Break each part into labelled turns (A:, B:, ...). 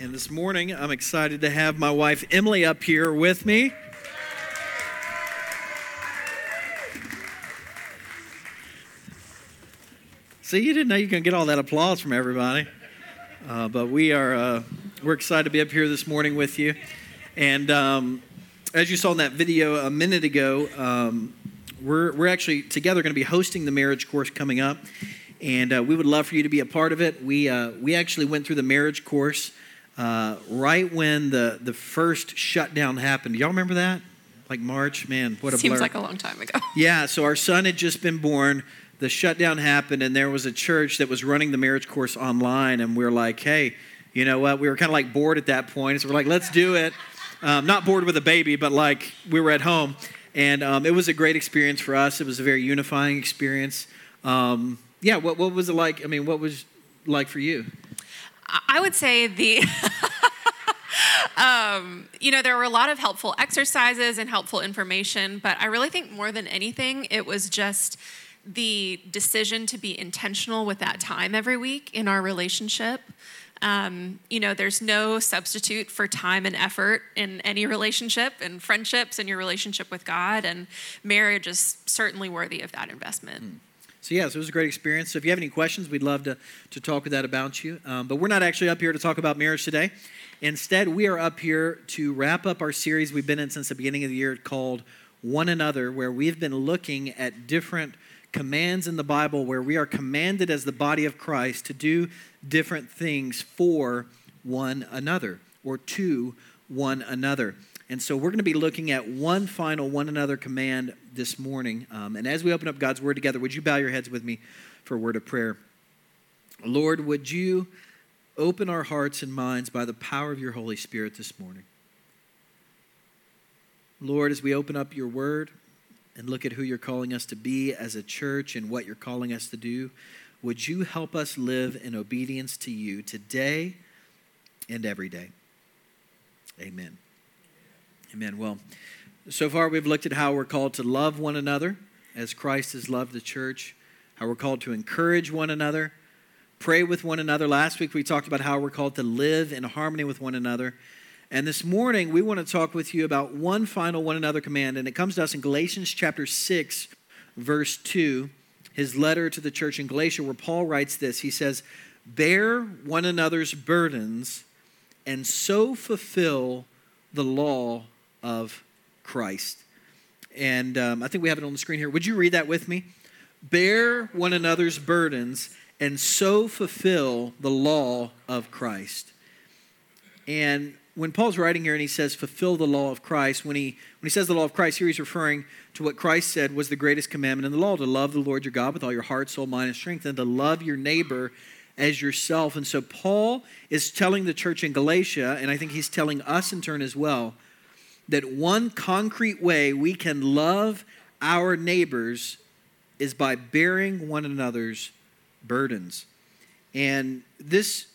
A: And this morning, I'm excited to have my wife Emily up here with me. See, you didn't know you're going to get all that applause from everybody, uh, but we are uh, we're excited to be up here this morning with you. And um, as you saw in that video a minute ago, um, we're we're actually together going to be hosting the marriage course coming up, and uh, we would love for you to be a part of it. We uh, we actually went through the marriage course uh, right when the the first shutdown happened. Y'all remember that? Like March, man, what a
B: Seems
A: blur.
B: like a long time ago.
A: Yeah, so our son had just been born. The shutdown happened, and there was a church that was running the marriage course online, and we are like, hey, you know what? We were kind of like bored at that point, so we're like, let's do it. Um, not bored with a baby, but like we were at home, and um, it was a great experience for us. It was a very unifying experience. Um, yeah, what what was it like? I mean, what was like for you?
B: I would say the. um, you know, there were a lot of helpful exercises and helpful information, but I really think more than anything, it was just the decision to be intentional with that time every week in our relationship. Um, you know, there's no substitute for time and effort in any relationship and friendships and your relationship with God, and marriage is certainly worthy of that investment.
A: So, yeah, it was a great experience. So, if you have any questions, we'd love to, to talk with that about you. Um, but we're not actually up here to talk about marriage today. Instead, we are up here to wrap up our series we've been in since the beginning of the year called One Another, where we've been looking at different commands in the Bible where we are commanded as the body of Christ to do different things for one another or to one another. And so we're going to be looking at one final one another command this morning. Um, and as we open up God's word together, would you bow your heads with me for a word of prayer? Lord, would you open our hearts and minds by the power of your Holy Spirit this morning? Lord, as we open up your word and look at who you're calling us to be as a church and what you're calling us to do, would you help us live in obedience to you today and every day? Amen. Amen. Well, so far we've looked at how we're called to love one another as Christ has loved the church, how we're called to encourage one another, pray with one another. Last week we talked about how we're called to live in harmony with one another. And this morning we want to talk with you about one final one another command, and it comes to us in Galatians chapter 6, verse 2, his letter to the church in Galatia, where Paul writes this. He says, Bear one another's burdens and so fulfill the law of Christ. And um, I think we have it on the screen here. Would you read that with me? Bear one another's burdens and so fulfill the law of Christ. And when Paul's writing here and he says fulfill the law of Christ, when he when he says the law of Christ, here he's referring to what Christ said was the greatest commandment in the law, to love the Lord your God with all your heart, soul, mind, and strength, and to love your neighbor as yourself. And so Paul is telling the church in Galatia, and I think he's telling us in turn as well, that one concrete way we can love our neighbors is by bearing one another's burdens. And this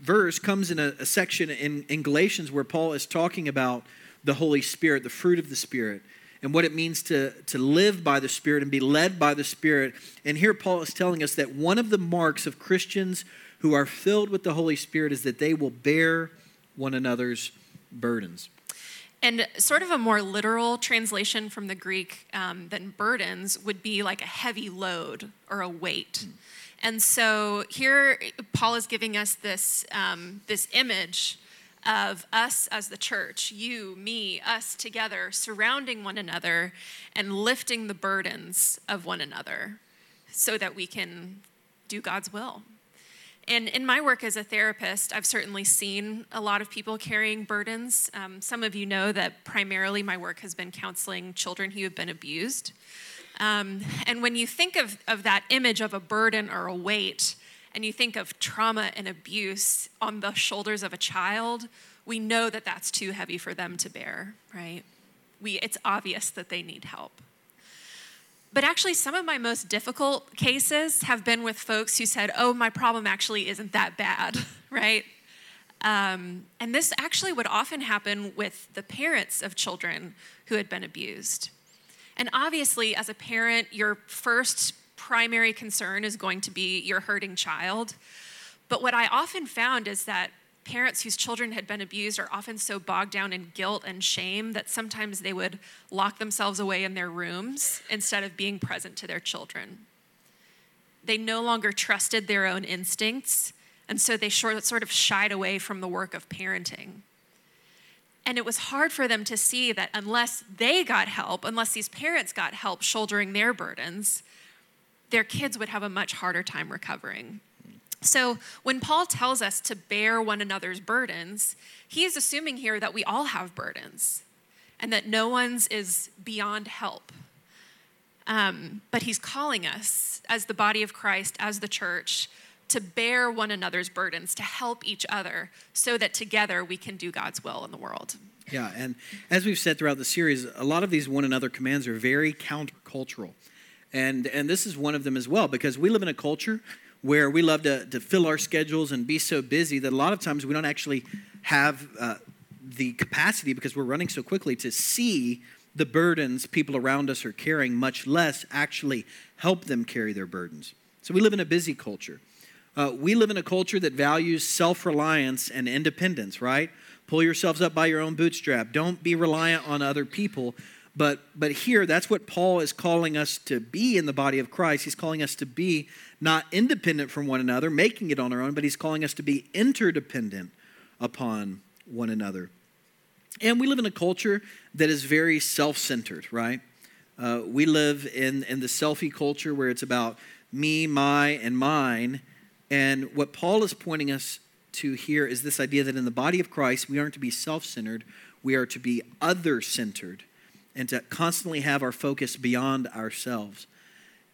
A: verse comes in a, a section in, in Galatians where Paul is talking about the Holy Spirit, the fruit of the Spirit, and what it means to, to live by the Spirit and be led by the Spirit. And here Paul is telling us that one of the marks of Christians who are filled with the Holy Spirit is that they will bear one another's burdens.
B: And sort of a more literal translation from the Greek um, than burdens would be like a heavy load or a weight. Mm. And so here, Paul is giving us this, um, this image of us as the church, you, me, us together, surrounding one another and lifting the burdens of one another so that we can do God's will. And in my work as a therapist, I've certainly seen a lot of people carrying burdens. Um, some of you know that primarily my work has been counseling children who have been abused. Um, and when you think of, of that image of a burden or a weight, and you think of trauma and abuse on the shoulders of a child, we know that that's too heavy for them to bear, right? We, it's obvious that they need help. But actually, some of my most difficult cases have been with folks who said, oh, my problem actually isn't that bad, right? Um, and this actually would often happen with the parents of children who had been abused. And obviously, as a parent, your first primary concern is going to be your hurting child. But what I often found is that parents whose children had been abused are often so bogged down in guilt and shame that sometimes they would lock themselves away in their rooms instead of being present to their children. They no longer trusted their own instincts, and so they sort of shied away from the work of parenting. And it was hard for them to see that unless they got help, unless these parents got help shouldering their burdens, their kids would have a much harder time recovering. So, when Paul tells us to bear one another's burdens, he is assuming here that we all have burdens and that no one's is beyond help. Um, but he's calling us, as the body of Christ, as the church, to bear one another's burdens, to help each other, so that together we can do God's will in the world.
A: Yeah, and as we've said throughout the series, a lot of these one another commands are very countercultural. And, and this is one of them as well, because we live in a culture where we love to, to fill our schedules and be so busy that a lot of times we don't actually have uh, the capacity because we're running so quickly to see the burdens people around us are carrying, much less actually help them carry their burdens. So we live in a busy culture. Uh, we live in a culture that values self reliance and independence, right? Pull yourselves up by your own bootstrap. Don't be reliant on other people. But, but here, that's what Paul is calling us to be in the body of Christ. He's calling us to be not independent from one another, making it on our own, but he's calling us to be interdependent upon one another. And we live in a culture that is very self centered, right? Uh, we live in, in the selfie culture where it's about me, my, and mine. And what Paul is pointing us to here is this idea that in the body of Christ, we aren't to be self centered, we are to be other centered and to constantly have our focus beyond ourselves.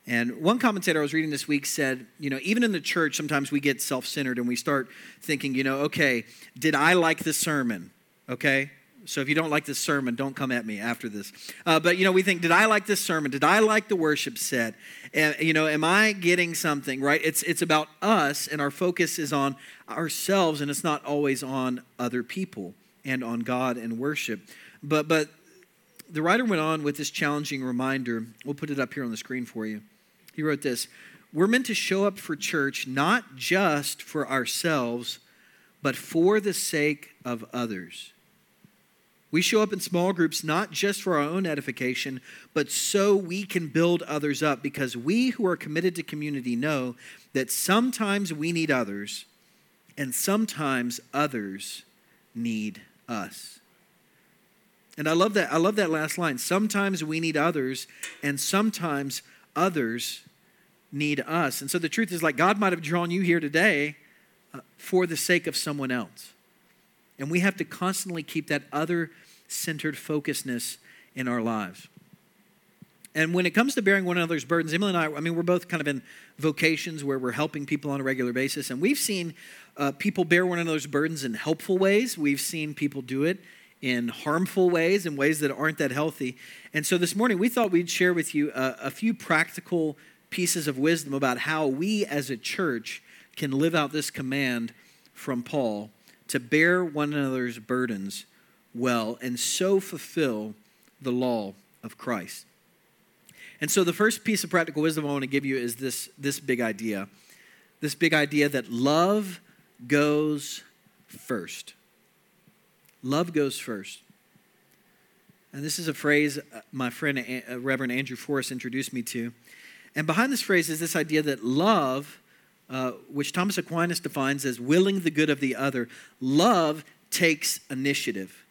A: And one commentator I was reading this week said, you know, even in the church, sometimes we get self centered and we start thinking, you know, okay, did I like this sermon? Okay? So if you don't like this sermon, don't come at me after this. Uh, but, you know, we think, did I like this sermon? Did I like the worship set? And, you know, am I getting something, right? It's, it's about us, and our focus is on ourselves, and it's not always on other people and on God and worship. But, but the writer went on with this challenging reminder. We'll put it up here on the screen for you. He wrote this We're meant to show up for church not just for ourselves, but for the sake of others. We show up in small groups not just for our own edification, but so we can build others up because we who are committed to community know that sometimes we need others and sometimes others need us. And I love that. I love that last line. Sometimes we need others, and sometimes others need us. And so the truth is, like, God might have drawn you here today uh, for the sake of someone else. And we have to constantly keep that other centered focusness in our lives. And when it comes to bearing one another's burdens, Emily and I, I mean, we're both kind of in vocations where we're helping people on a regular basis. And we've seen uh, people bear one another's burdens in helpful ways. We've seen people do it in harmful ways, in ways that aren't that healthy. And so this morning, we thought we'd share with you a, a few practical pieces of wisdom about how we as a church can live out this command from Paul to bear one another's burdens well and so fulfill the law of Christ. And so the first piece of practical wisdom I want to give you is this, this big idea. This big idea that love goes first. Love goes first. And this is a phrase uh, my friend uh, Reverend Andrew Forrest introduced me to. And behind this phrase is this idea that love, uh, which Thomas Aquinas defines as willing the good of the other, love takes initiative.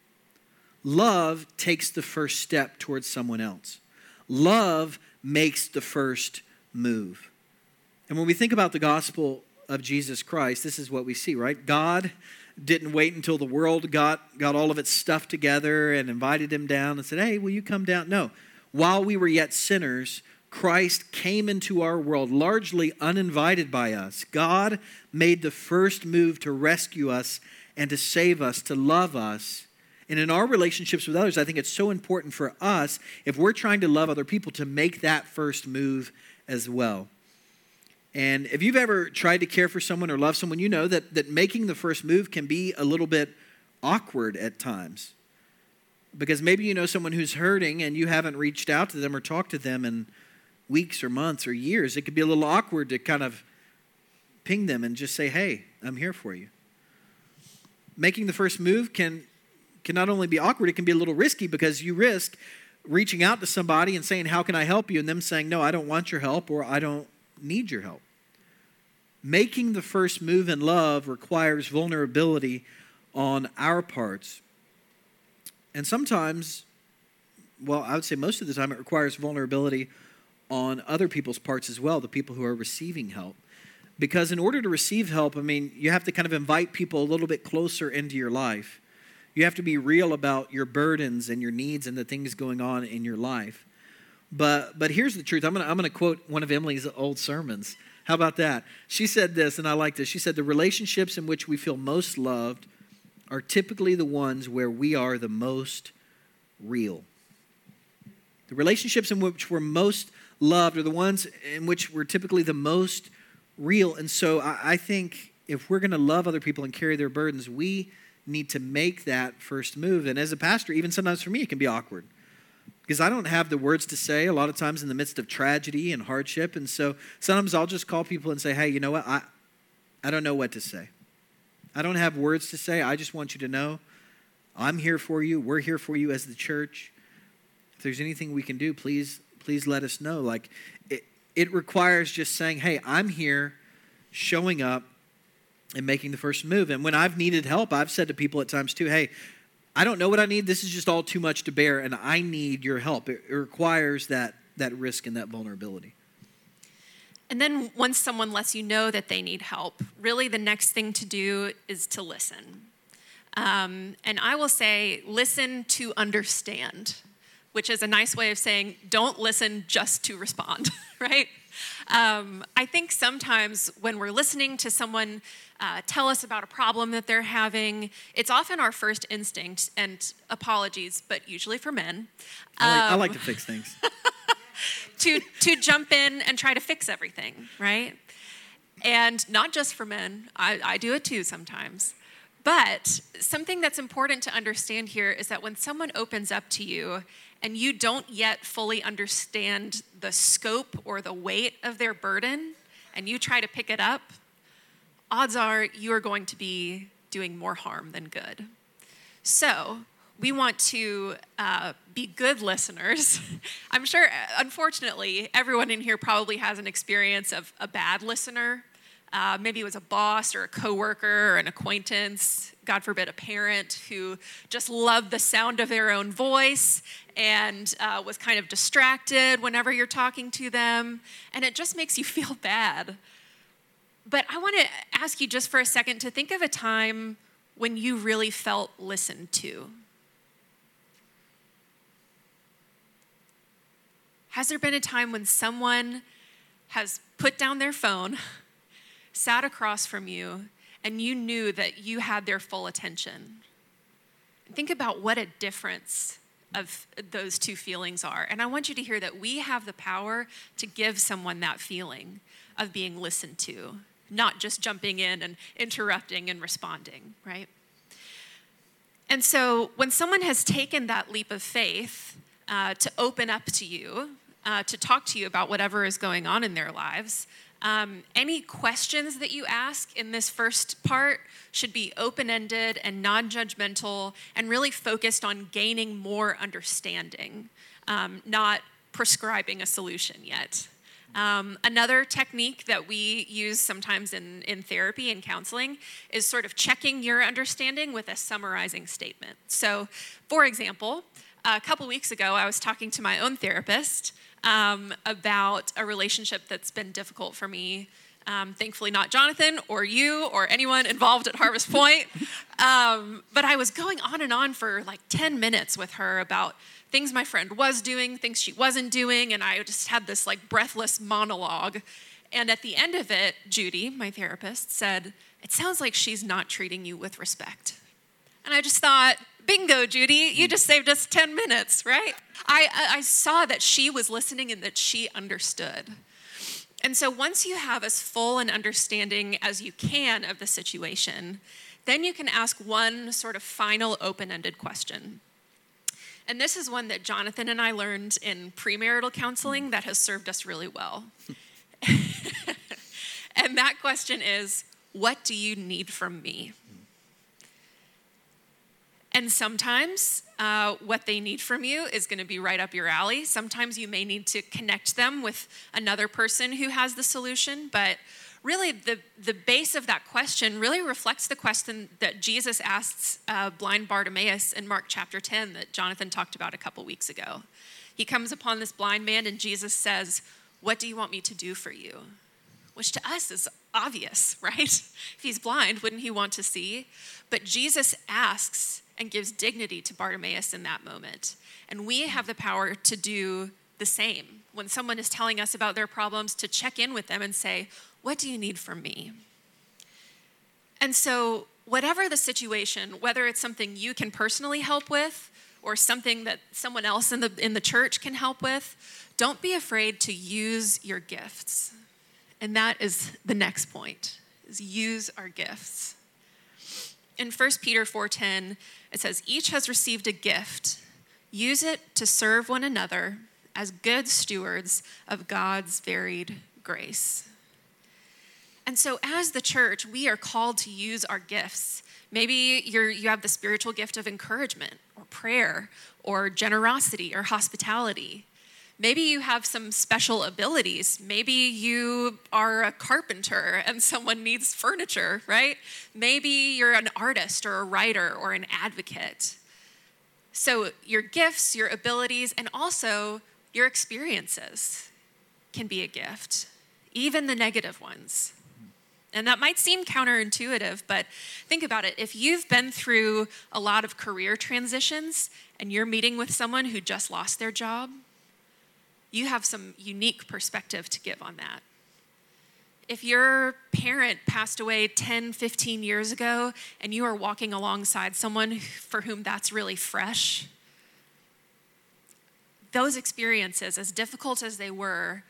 A: Love takes the first step towards someone else. Love makes the first move. And when we think about the gospel of Jesus Christ, this is what we see, right? God didn't wait until the world got, got all of its stuff together and invited him down and said, Hey, will you come down? No. While we were yet sinners, Christ came into our world largely uninvited by us. God made the first move to rescue us and to save us, to love us. And in our relationships with others, I think it's so important for us, if we're trying to love other people, to make that first move as well. And if you've ever tried to care for someone or love someone, you know that, that making the first move can be a little bit awkward at times. Because maybe you know someone who's hurting and you haven't reached out to them or talked to them in weeks or months or years. It could be a little awkward to kind of ping them and just say, hey, I'm here for you. making the first move can can not only be awkward, it can be a little risky because you risk reaching out to somebody and saying, How can I help you? and them saying, No, I don't want your help or I don't need your help. Making the first move in love requires vulnerability on our parts. And sometimes, well, I would say most of the time, it requires vulnerability on other people's parts as well, the people who are receiving help. Because in order to receive help, I mean, you have to kind of invite people a little bit closer into your life. You have to be real about your burdens and your needs and the things going on in your life. But but here's the truth. I'm gonna I'm gonna quote one of Emily's old sermons. How about that? She said this, and I like this. She said, The relationships in which we feel most loved are typically the ones where we are the most real. The relationships in which we're most loved are the ones in which we're typically the most real. And so I, I think if we're going to love other people and carry their burdens, we need to make that first move. And as a pastor, even sometimes for me, it can be awkward because I don't have the words to say a lot of times in the midst of tragedy and hardship. And so sometimes I'll just call people and say, hey, you know what? I, I don't know what to say. I don't have words to say. I just want you to know I'm here for you. We're here for you as the church. If there's anything we can do, please, please let us know. Like it, it requires just saying, hey, I'm here, showing up, and making the first move. And when I've needed help, I've said to people at times too, hey, I don't know what I need. This is just all too much to bear, and I need your help. It, it requires that, that risk and that vulnerability.
B: And then once someone lets you know that they need help, really the next thing to do is to listen. Um, and I will say, listen to understand, which is a nice way of saying don't listen just to respond, right? Um, I think sometimes when we're listening to someone uh, tell us about a problem that they're having, it's often our first instinct, and apologies, but usually for men.
A: I like, um, I like to fix things.
B: to, to jump in and try to fix everything, right? And not just for men, I, I do it too sometimes. But something that's important to understand here is that when someone opens up to you and you don't yet fully understand the scope or the weight of their burden, and you try to pick it up, odds are you are going to be doing more harm than good. So, we want to uh, be good listeners. I'm sure, unfortunately, everyone in here probably has an experience of a bad listener. Uh, maybe it was a boss or a coworker or an acquaintance, God forbid, a parent who just loved the sound of their own voice and uh, was kind of distracted whenever you're talking to them, and it just makes you feel bad. But I want to ask you just for a second to think of a time when you really felt listened to. Has there been a time when someone has put down their phone, sat across from you, and you knew that you had their full attention? Think about what a difference of those two feelings are. And I want you to hear that we have the power to give someone that feeling of being listened to, not just jumping in and interrupting and responding, right? And so when someone has taken that leap of faith, uh, to open up to you, uh, to talk to you about whatever is going on in their lives. Um, any questions that you ask in this first part should be open ended and non judgmental and really focused on gaining more understanding, um, not prescribing a solution yet. Um, another technique that we use sometimes in, in therapy and counseling is sort of checking your understanding with a summarizing statement. So, for example, a couple weeks ago, I was talking to my own therapist um, about a relationship that's been difficult for me. Um, thankfully, not Jonathan or you or anyone involved at Harvest Point. Um, but I was going on and on for like 10 minutes with her about things my friend was doing, things she wasn't doing, and I just had this like breathless monologue. And at the end of it, Judy, my therapist, said, It sounds like she's not treating you with respect. And I just thought, bingo, Judy, you just saved us 10 minutes, right? I, I saw that she was listening and that she understood. And so once you have as full an understanding as you can of the situation, then you can ask one sort of final open ended question. And this is one that Jonathan and I learned in premarital counseling that has served us really well. and that question is What do you need from me? And sometimes uh, what they need from you is going to be right up your alley. Sometimes you may need to connect them with another person who has the solution. But really, the, the base of that question really reflects the question that Jesus asks uh, blind Bartimaeus in Mark chapter 10 that Jonathan talked about a couple weeks ago. He comes upon this blind man, and Jesus says, What do you want me to do for you? Which to us is obvious, right? If he's blind, wouldn't he want to see? But Jesus asks and gives dignity to Bartimaeus in that moment. And we have the power to do the same. When someone is telling us about their problems, to check in with them and say, What do you need from me? And so, whatever the situation, whether it's something you can personally help with or something that someone else in the, in the church can help with, don't be afraid to use your gifts. And that is the next point, is use our gifts. In 1 Peter 4:10, it says, Each has received a gift. Use it to serve one another as good stewards of God's varied grace. And so, as the church, we are called to use our gifts. Maybe you're, you have the spiritual gift of encouragement or prayer or generosity or hospitality. Maybe you have some special abilities. Maybe you are a carpenter and someone needs furniture, right? Maybe you're an artist or a writer or an advocate. So, your gifts, your abilities, and also your experiences can be a gift, even the negative ones. And that might seem counterintuitive, but think about it. If you've been through a lot of career transitions and you're meeting with someone who just lost their job, you have some unique perspective to give on that. If your parent passed away 10, 15 years ago and you are walking alongside someone for whom that's really fresh, those experiences, as difficult as they were,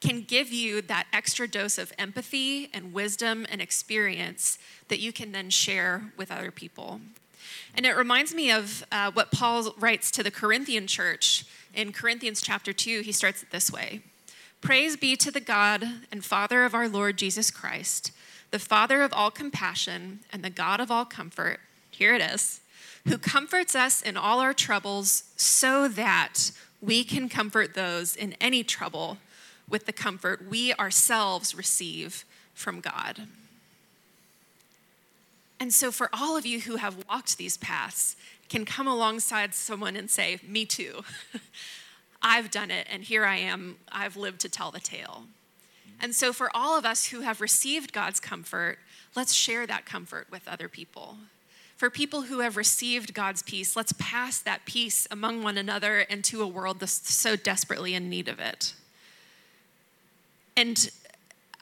B: can give you that extra dose of empathy and wisdom and experience that you can then share with other people. And it reminds me of uh, what Paul writes to the Corinthian church in Corinthians chapter 2, he starts it this way Praise be to the God and Father of our Lord Jesus Christ, the Father of all compassion and the God of all comfort. Here it is, who comforts us in all our troubles so that we can comfort those in any trouble with the comfort we ourselves receive from God. And so, for all of you who have walked these paths, can come alongside someone and say, Me too. I've done it, and here I am. I've lived to tell the tale. And so, for all of us who have received God's comfort, let's share that comfort with other people. For people who have received God's peace, let's pass that peace among one another and to a world that's so desperately in need of it. And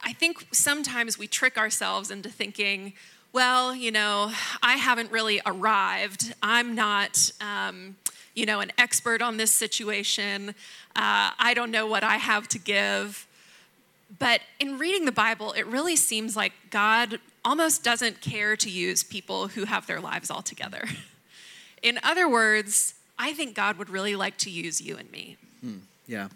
B: I think sometimes we trick ourselves into thinking, well, you know, I haven't really arrived. I'm not, um, you know, an expert on this situation. Uh, I don't know what I have to give. But in reading the Bible, it really seems like God almost doesn't care to use people who have their lives all together. In other words, I think God would really like to use you and me.
A: Hmm, yeah.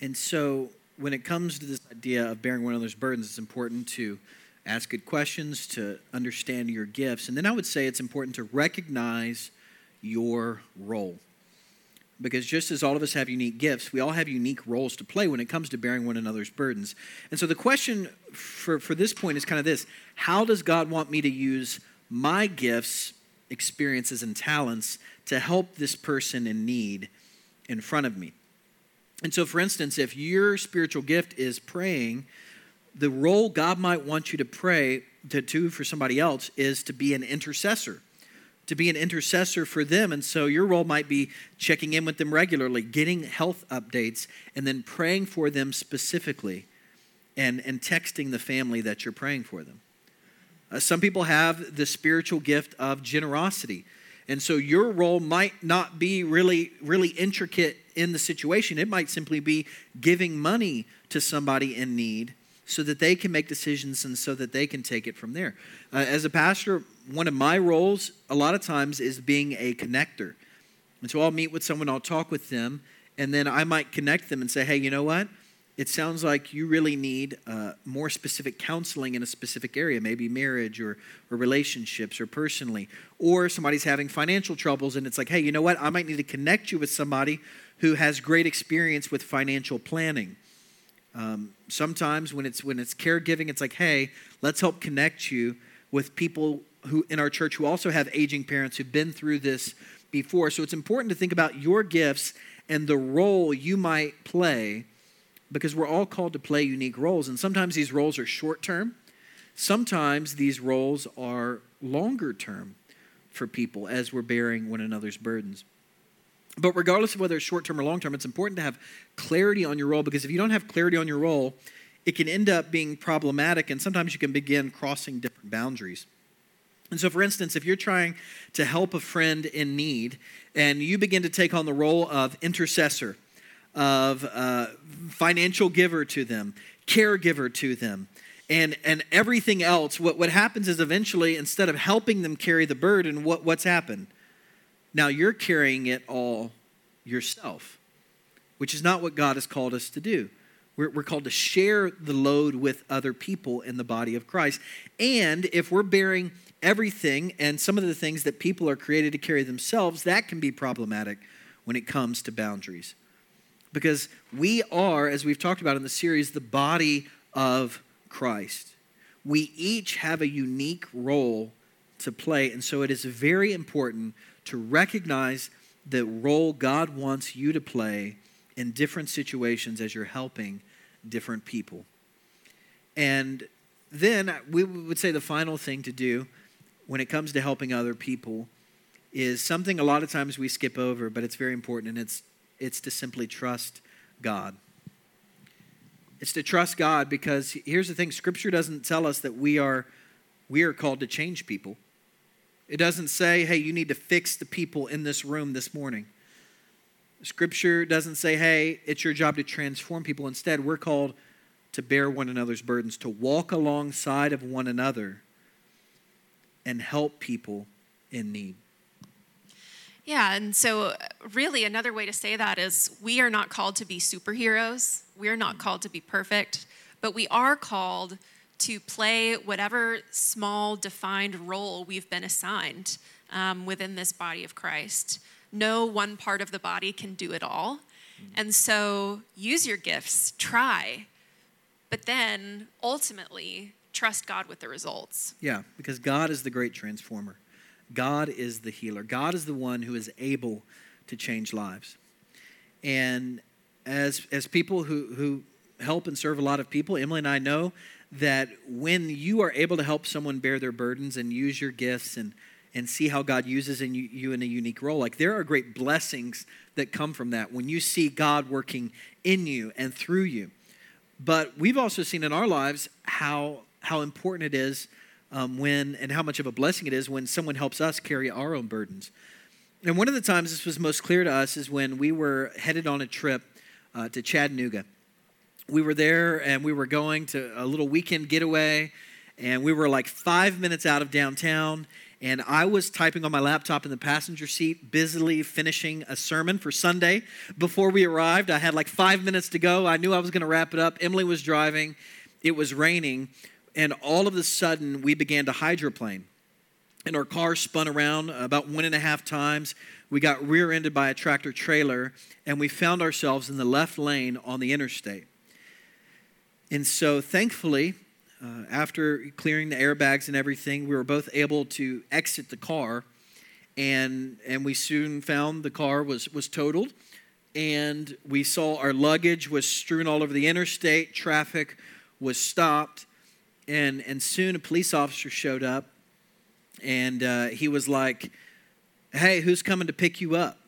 A: And so when it comes to this idea of bearing one another's burdens, it's important to ask good questions, to understand your gifts. And then I would say it's important to recognize your role. Because just as all of us have unique gifts, we all have unique roles to play when it comes to bearing one another's burdens. And so the question for, for this point is kind of this How does God want me to use my gifts, experiences, and talents to help this person in need in front of me? And so, for instance, if your spiritual gift is praying, the role God might want you to pray to do for somebody else is to be an intercessor, to be an intercessor for them. And so your role might be checking in with them regularly, getting health updates, and then praying for them specifically and, and texting the family that you're praying for them. Uh, some people have the spiritual gift of generosity. And so your role might not be really, really intricate in the situation. It might simply be giving money to somebody in need so that they can make decisions and so that they can take it from there. Uh, as a pastor, one of my roles a lot of times is being a connector. And so I'll meet with someone, I'll talk with them, and then I might connect them and say, hey, you know what? it sounds like you really need uh, more specific counseling in a specific area, maybe marriage or, or relationships or personally. Or somebody's having financial troubles and it's like, hey, you know what? I might need to connect you with somebody who has great experience with financial planning. Um, sometimes when it's when it's caregiving, it's like, hey, let's help connect you with people who in our church who also have aging parents who've been through this before. So it's important to think about your gifts and the role you might play because we're all called to play unique roles. And sometimes these roles are short term, sometimes these roles are longer term for people as we're bearing one another's burdens. But regardless of whether it's short term or long term, it's important to have clarity on your role because if you don't have clarity on your role, it can end up being problematic and sometimes you can begin crossing different boundaries. And so, for instance, if you're trying to help a friend in need and you begin to take on the role of intercessor, of uh, financial giver to them, caregiver to them, and, and everything else, what, what happens is eventually, instead of helping them carry the burden, what, what's happened? Now you're carrying it all yourself, which is not what God has called us to do. We're, we're called to share the load with other people in the body of Christ. And if we're bearing everything and some of the things that people are created to carry themselves, that can be problematic when it comes to boundaries because we are, as we've talked about in the series, the body of Christ. We each have a unique role to play, and so it is very important to recognize the role God wants you to play in different situations as you're helping different people. And then we would say the final thing to do when it comes to helping other people is something a lot of times we skip over, but it's very important, and it's it's to simply trust God. It's to trust God because here's the thing Scripture doesn't tell us that we are, we are called to change people. It doesn't say, hey, you need to fix the people in this room this morning. Scripture doesn't say, hey, it's your job to transform people. Instead, we're called to bear one another's burdens, to walk alongside of one another and help people in need.
B: Yeah, and so really another way to say that is we are not called to be superheroes. We are not called to be perfect, but we are called to play whatever small defined role we've been assigned um, within this body of Christ. No one part of the body can do it all. And so use your gifts, try, but then ultimately trust God with the results.
A: Yeah, because God is the great transformer. God is the healer. God is the one who is able to change lives. And as, as people who, who help and serve a lot of people, Emily and I know that when you are able to help someone bear their burdens and use your gifts and, and see how God uses in you, you in a unique role, like there are great blessings that come from that when you see God working in you and through you. But we've also seen in our lives how, how important it is um, when and how much of a blessing it is when someone helps us carry our own burdens. And one of the times this was most clear to us is when we were headed on a trip uh, to Chattanooga. We were there and we were going to a little weekend getaway, and we were like five minutes out of downtown. And I was typing on my laptop in the passenger seat, busily finishing a sermon for Sunday. Before we arrived, I had like five minutes to go. I knew I was going to wrap it up. Emily was driving, it was raining and all of a sudden we began to hydroplane. And our car spun around about one and a half times. We got rear ended by a tractor trailer, and we found ourselves in the left lane on the interstate. And so, thankfully, uh, after clearing the airbags and everything, we were both able to exit the car. And, and we soon found the car was, was totaled. And we saw our luggage was strewn all over the interstate. Traffic was stopped and and soon a police officer showed up, and uh, he was like, "Hey, who's coming to pick you up?"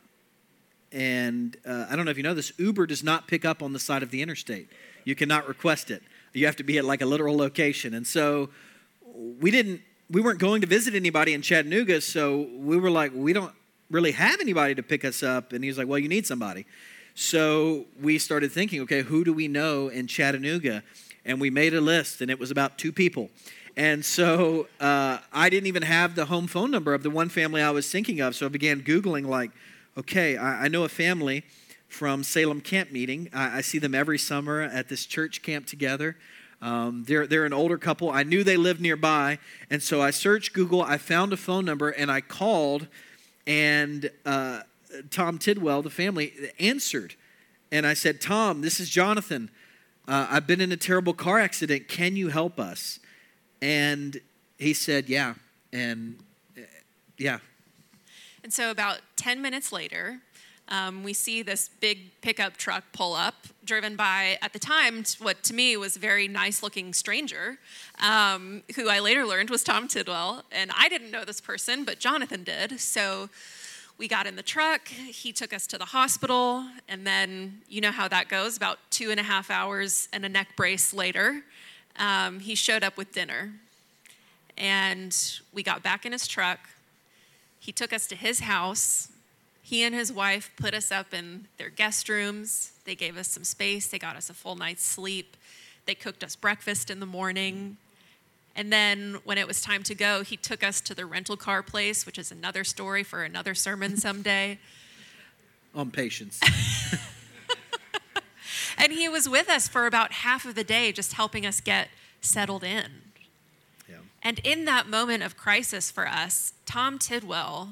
A: And uh, I don't know if you know this, Uber does not pick up on the side of the interstate. You cannot request it. You have to be at like a literal location. And so we didn't, we weren't going to visit anybody in Chattanooga. So we were like, we don't really have anybody to pick us up. And he's like, well, you need somebody. So we started thinking, okay, who do we know in Chattanooga? and we made a list, and it was about two people. And so uh, I didn't even have the home phone number of the one family I was thinking of. So I began Googling, like, okay, I, I know a family from Salem Camp Meeting. I, I see them every summer at this church camp together. Um, they're, they're an older couple. I knew they lived nearby, and so I searched Google. I found a phone number, and I called, and uh, Tom Tidwell, the family, answered. And I said, Tom, this is Jonathan. Uh, I've been in a terrible car accident. Can you help us? And he said, Yeah. And uh, yeah.
B: And so, about 10 minutes later, um, we see this big pickup truck pull up, driven by, at the time, what to me was a very nice looking stranger, um, who I later learned was Tom Tidwell. And I didn't know this person, but Jonathan did. So we got in the truck, he took us to the hospital, and then you know how that goes about two and a half hours and a neck brace later, um, he showed up with dinner. And we got back in his truck. He took us to his house he and his wife put us up in their guest rooms. They gave us some space. They got us a full night's sleep. They cooked us breakfast in the morning. And then when it was time to go, he took us to the rental car place, which is another story for another sermon someday.
A: On patience.
B: and he was with us for about half of the day, just helping us get settled in. Yeah. And in that moment of crisis for us, Tom Tidwell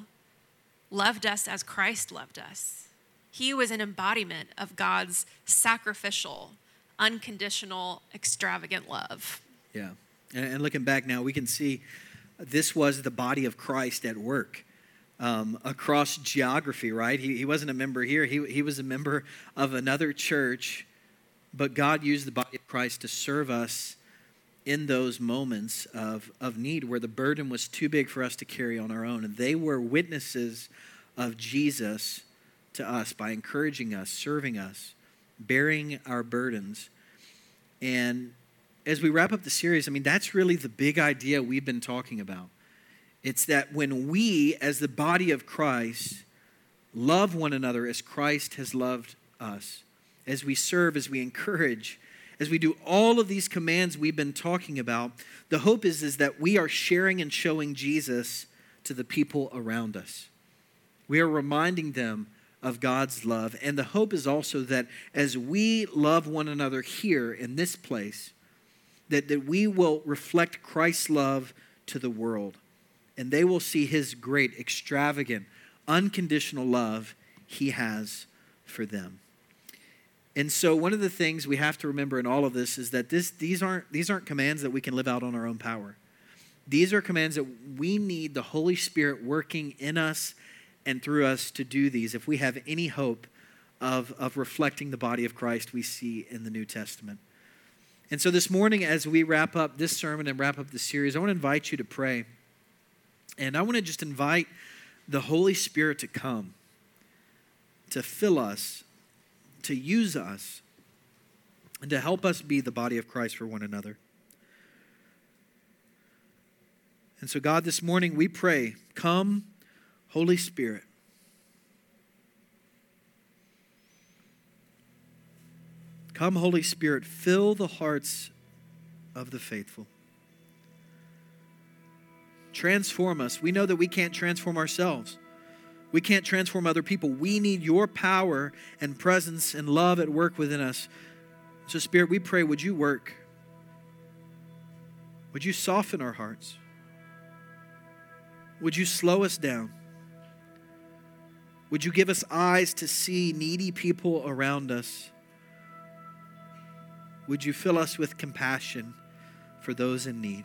B: loved us as Christ loved us. He was an embodiment of God's sacrificial, unconditional, extravagant love.
A: Yeah. And, looking back now, we can see this was the body of Christ at work. Um, across geography, right? He, he wasn't a member here, he, he was a member of another church, but God used the body of Christ to serve us in those moments of, of need where the burden was too big for us to carry on our own. And they were witnesses of Jesus to us by encouraging us, serving us, bearing our burdens. And as we wrap up the series, I mean, that's really the big idea we've been talking about. It's that when we, as the body of Christ, love one another as Christ has loved us, as we serve, as we encourage, as we do all of these commands we've been talking about, the hope is, is that we are sharing and showing Jesus to the people around us. We are reminding them of God's love. And the hope is also that as we love one another here in this place, that, that we will reflect Christ's love to the world. And they will see his great, extravagant, unconditional love he has for them. And so one of the things we have to remember in all of this is that this, these, aren't, these aren't commands that we can live out on our own power. These are commands that we need the Holy Spirit working in us and through us to do these if we have any hope of, of reflecting the body of Christ we see in the New Testament. And so this morning, as we wrap up this sermon and wrap up the series, I want to invite you to pray. And I want to just invite the Holy Spirit to come, to fill us, to use us, and to help us be the body of Christ for one another. And so, God, this morning we pray, come, Holy Spirit. Come, Holy Spirit, fill the hearts of the faithful. Transform us. We know that we can't transform ourselves. We can't transform other people. We need your power and presence and love at work within us. So, Spirit, we pray, would you work? Would you soften our hearts? Would you slow us down? Would you give us eyes to see needy people around us? Would you fill us with compassion for those in need?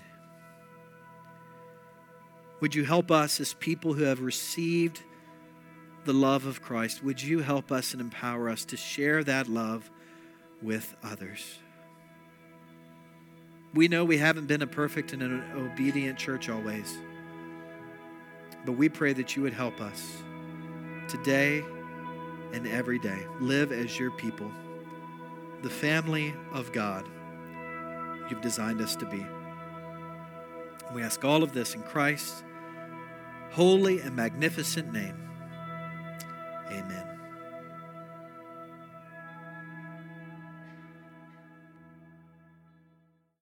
A: Would you help us as people who have received the love of Christ, would you help us and empower us to share that love with others? We know we haven't been a perfect and an obedient church always, but we pray that you would help us today and every day. Live as your people, the family of God you've designed us to be. we ask all of this in Christ's holy and magnificent name. Amen.